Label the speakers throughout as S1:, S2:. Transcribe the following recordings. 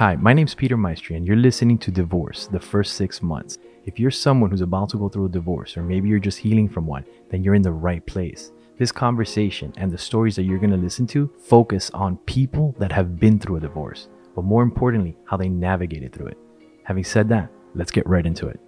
S1: Hi, my name's Peter Maestri, and you're listening to Divorce the First Six Months. If you're someone who's about to go through a divorce, or maybe you're just healing from one, then you're in the right place. This conversation and the stories that you're going to listen to focus on people that have been through a divorce, but more importantly, how they navigated through it. Having said that, let's get right into it.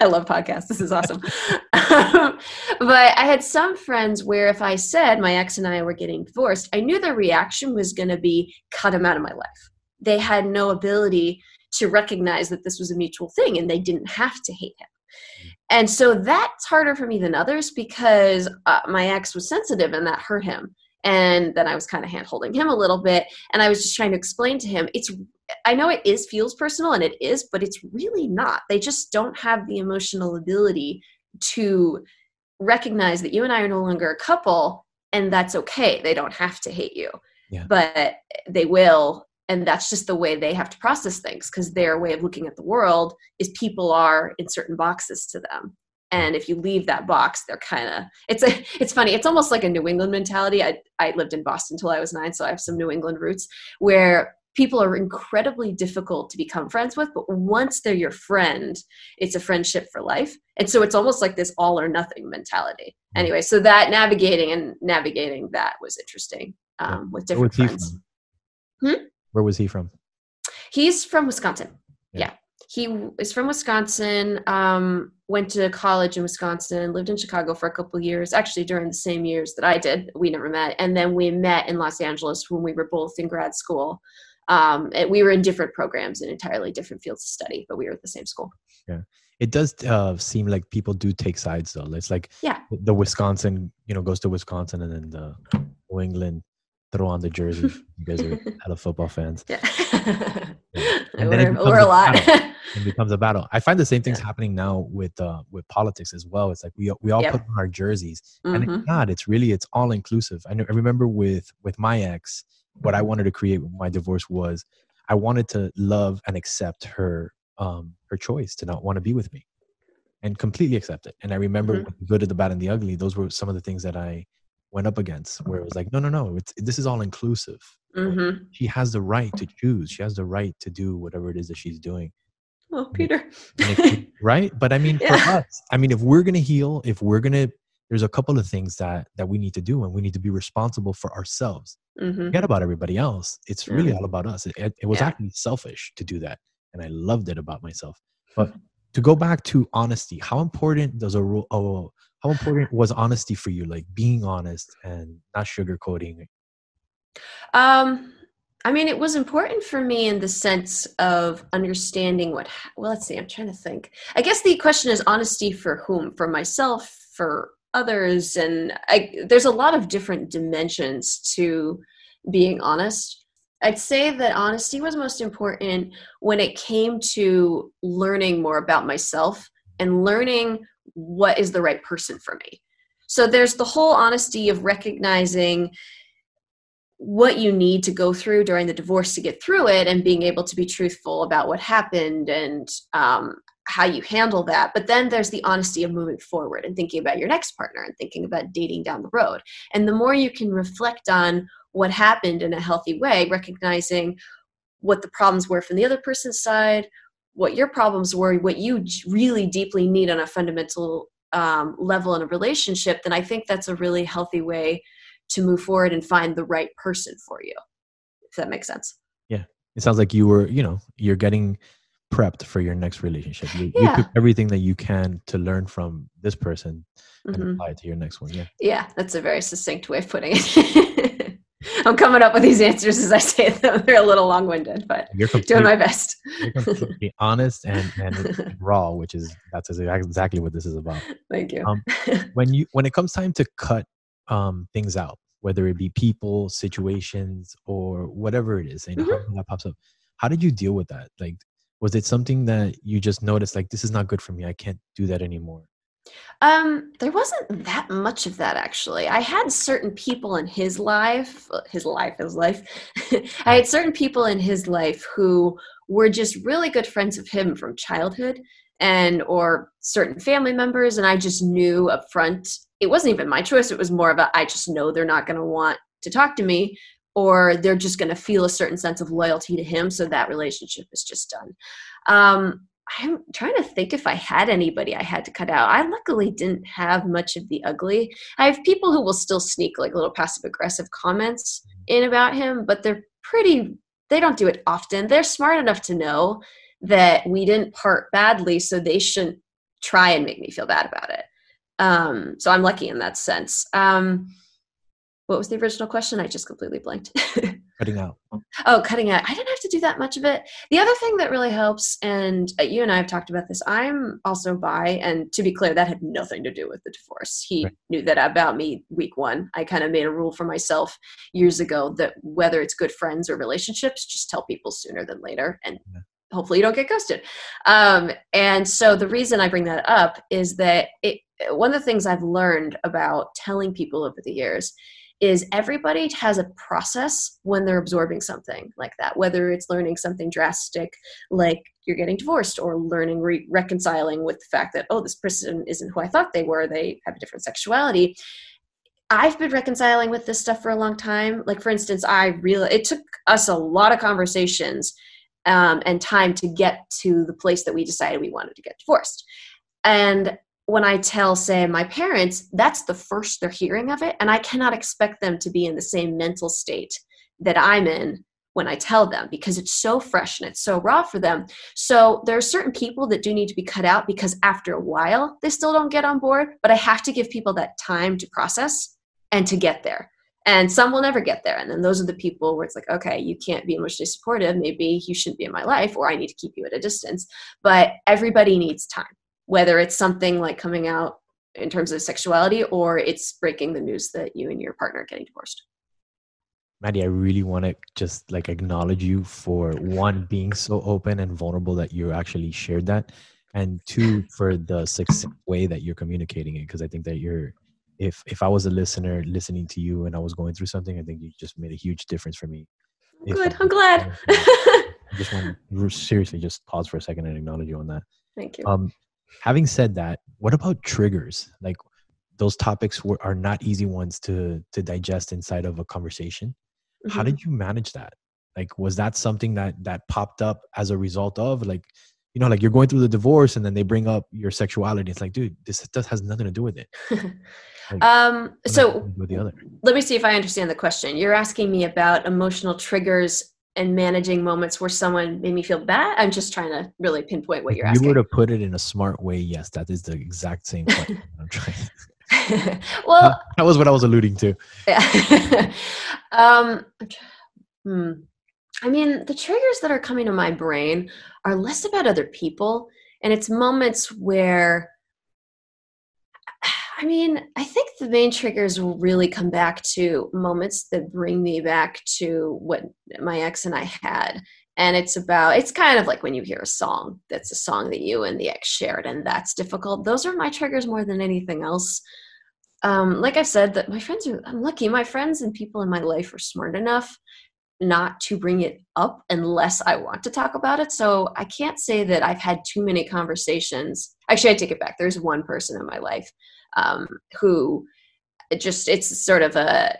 S2: I love podcasts. This is awesome. but I had some friends where if I said my ex and I were getting divorced, I knew their reaction was going to be cut him out of my life. They had no ability to recognize that this was a mutual thing and they didn't have to hate him. And so that's harder for me than others because uh, my ex was sensitive and that hurt him. And then I was kind of hand holding him a little bit. And I was just trying to explain to him it's I know it is feels personal and it is, but it's really not. They just don't have the emotional ability to recognize that you and I are no longer a couple and that's okay. They don't have to hate you. Yeah. But they will and that's just the way they have to process things because their way of looking at the world is people are in certain boxes to them. And if you leave that box they're kind of it's a it's funny it's almost like a new england mentality. I i lived in boston until i was 9 so i have some new england roots where people are incredibly difficult to become friends with but once they're your friend it's a friendship for life. And so it's almost like this all or nothing mentality. Hmm. anyway so that navigating and navigating that was interesting um, with different friends.
S1: Hmm? Where was he from?
S2: He's from wisconsin. Yeah, yeah. he is from wisconsin um, went to college in wisconsin lived in chicago for a couple years actually during the same years that i did we never met. And then we met in los angeles when we were both in grad school. Um, we were in different programs in entirely different fields of study, but we were at the same school.
S1: Yeah, it does uh, seem like people do take sides though. It's like
S2: yeah,
S1: the Wisconsin, you know, goes to Wisconsin, and then the New England throw on the jersey. you guys are hella football fans.
S2: Yeah, yeah. And then we're, we're a, a lot.
S1: it becomes a battle. I find the same things yeah. happening now with uh, with politics as well. It's like we we all yep. put on our jerseys, mm-hmm. and it's mm-hmm. not. It's really it's all inclusive. I, know, I remember with with my ex what I wanted to create with my divorce was I wanted to love and accept her um, her choice to not want to be with me and completely accept it. And I remember mm-hmm. the good, the bad, and the ugly. Those were some of the things that I went up against, where it was like, no, no, no, it's, this is all inclusive. Mm-hmm. She has the right to choose. She has the right to do whatever it is that she's doing.
S2: Oh, Peter.
S1: right? But I mean, yeah. for us, I mean, if we're gonna heal, if we're gonna there's a couple of things that that we need to do and we need to be responsible for ourselves mm-hmm. forget about everybody else it's mm-hmm. really all about us it, it, it was yeah. actually selfish to do that and i loved it about myself but to go back to honesty how important does a rule oh how important was honesty for you like being honest and not sugarcoating
S2: um I mean, it was important for me in the sense of understanding what. Well, let's see. I'm trying to think. I guess the question is honesty for whom? For myself, for others and I, there's a lot of different dimensions to being honest i'd say that honesty was most important when it came to learning more about myself and learning what is the right person for me so there's the whole honesty of recognizing what you need to go through during the divorce to get through it and being able to be truthful about what happened and um, how you handle that. But then there's the honesty of moving forward and thinking about your next partner and thinking about dating down the road. And the more you can reflect on what happened in a healthy way, recognizing what the problems were from the other person's side, what your problems were, what you really deeply need on a fundamental um, level in a relationship, then I think that's a really healthy way to move forward and find the right person for you. If that makes sense.
S1: Yeah. It sounds like you were, you know, you're getting prepped for your next relationship. You, yeah. you took everything that you can to learn from this person and mm-hmm. apply it to your next one. Yeah.
S2: Yeah, that's a very succinct way of putting it. I'm coming up with these answers as I say them. They're a little long-winded, but you're doing my best.
S1: you're completely honest and, and raw, which is that's exactly what this is about.
S2: Thank you.
S1: Um, when you when it comes time to cut um, things out, whether it be people, situations, or whatever it is, know, mm-hmm. that pops up. How did you deal with that? Like, was it something that you just noticed like this is not good for me i can't do that anymore
S2: um there wasn't that much of that actually. I had certain people in his life his life his life. I had certain people in his life who were just really good friends of him from childhood and or certain family members and i just knew up front it wasn't even my choice. It was more of a i just know they're not going to want to talk to me or they're just going to feel a certain sense of loyalty to him so that relationship is just done. Um, i'm trying to think if i had anybody i had to cut out. I luckily didn't have much of the ugly. I have people who will still sneak like little passive aggressive comments in about him but they're pretty they don't do it often. They're smart enough to know that we didn't part badly so they shouldn't try and make me feel bad about it. Um, so i'm lucky in that sense. Um, what was the original question? I just completely blanked.
S1: cutting out.
S2: Oh, cutting out. I didn't have to do that much of it. The other thing that really helps, and uh, you and I have talked about this, I'm also bi, and to be clear, that had nothing to do with the divorce. He right. knew that about me week one. I kind of made a rule for myself years ago that whether it's good friends or relationships, just tell people sooner than later. And yeah hopefully you don't get ghosted. Um, and so the reason I bring that up is that it, one of the things I've learned about telling people over the years is everybody has a process when they're absorbing something like that, whether it's learning something drastic like you're getting divorced or learning re- reconciling with the fact that, oh, this person isn't who I thought they were, they have a different sexuality. I've been reconciling with this stuff for a long time. Like, for instance, I really, it took us a lot of conversations um, and time to get to the place that we decided we wanted to get divorced. And when I tell, say, my parents, that's the first they're hearing of it. And I cannot expect them to be in the same mental state that I'm in when I tell them because it's so fresh and it's so raw for them. So there are certain people that do need to be cut out because after a while they still don't get on board. But I have to give people that time to process and to get there. And some will never get there. And then those are the people where it's like, okay, you can't be emotionally supportive. Maybe you shouldn't be in my life, or I need to keep you at a distance. But everybody needs time whether it's something like coming out in terms of sexuality or it's breaking the news that you and your partner are getting divorced.
S1: Maddie, I really want to just like acknowledge you for one being so open and vulnerable that you actually shared that, and two for the success way that you're communicating it. Because I think that you're, if if I was a listener listening to you and I was going through something, I think you just made a huge difference for me.
S2: Good, I'm glad.
S1: I just want to seriously just pause for a second and acknowledge you on that.
S2: Thank you.
S1: Um, having said that what about triggers? Like those topics were, are not easy ones to to digest inside of a conversation. Mm-hmm. how did you manage that? Like was that something that that popped up as a result of like you know like you're going through the divorce and then they bring up your sexuality. It's like dude this just has nothing to do with it.
S2: Like, um so let me see if i understand the question. You're asking me about emotional triggers and managing moments where someone made me feel bad? I'm just trying to really pinpoint what you're
S1: you
S2: asking.
S1: You were to put it in a smart way. Yes, that is the exact same question I'm trying.
S2: well,
S1: that was what I was alluding to.
S2: Yeah. um, hmm. I mean, the triggers that are coming to my brain are less about other people, and it's moments where I mean, I think the main triggers will really come back to moments that bring me back to what my ex and I had. And it's about, it's kind of like when you hear a song that's a song that you and the ex shared, and that's difficult. Those are my triggers more than anything else. Um, like I said, that my friends are, I'm lucky. My friends and people in my life are smart enough not to bring it up unless I want to talk about it. So I can't say that I've had too many conversations. Actually, I take it back. There's one person in my life um, who just it's sort of a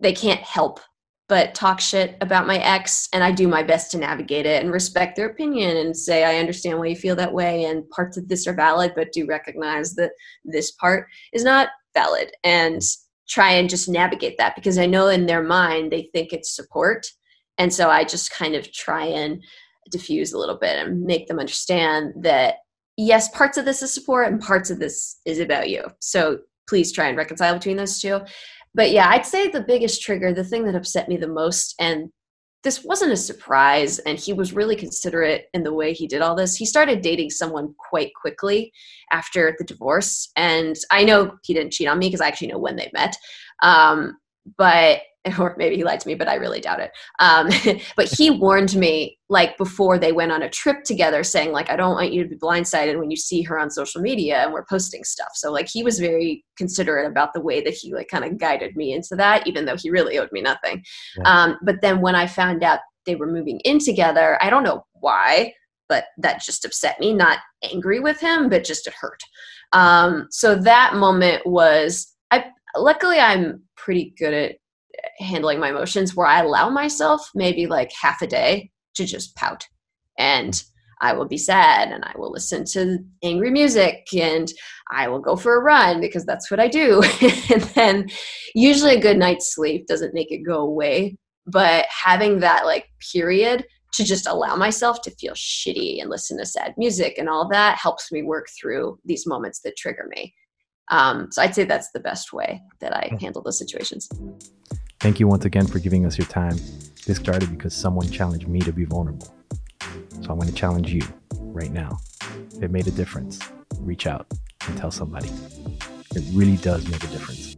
S2: they can't help but talk shit about my ex and i do my best to navigate it and respect their opinion and say i understand why you feel that way and parts of this are valid but do recognize that this part is not valid and try and just navigate that because i know in their mind they think it's support and so i just kind of try and diffuse a little bit and make them understand that yes, parts of this is support and parts of this is about you. So please try and reconcile between those two. But yeah, I'd say the biggest trigger, the thing that upset me the most, and this wasn't a surprise, and he was really considerate in the way he did all this. He started dating someone quite quickly after the divorce. And I know he didn't cheat on me because I actually know when they met. Um, but or maybe he lied to me, but I really doubt it. Um, but he warned me like before they went on a trip together, saying like, I don't want you to be blindsided when you see her on social media and we're posting stuff. So like he was very considerate about the way that he like kind of guided me into that, even though he really owed me nothing. Yeah. Um, but then when I found out they were moving in together, I don't know why, but that just upset me. Not angry with him, but just it hurt. Um, so that moment was I luckily I'm pretty good at handling my emotions where I allow myself maybe like half a day to just pout. And I will be sad and I will listen to angry music and I will go for a run because that's what I do. and then usually a good night's sleep doesn't make it go away, but having that like period to just allow myself to feel shitty and listen to sad music and all that helps me work through these moments that trigger me. Um, so I'd say that's the best way that I handle those situations.
S1: Thank you once again for giving us your time. This started because someone challenged me to be vulnerable. So I'm going to challenge you right now. If it made a difference, reach out and tell somebody. It really does make a difference.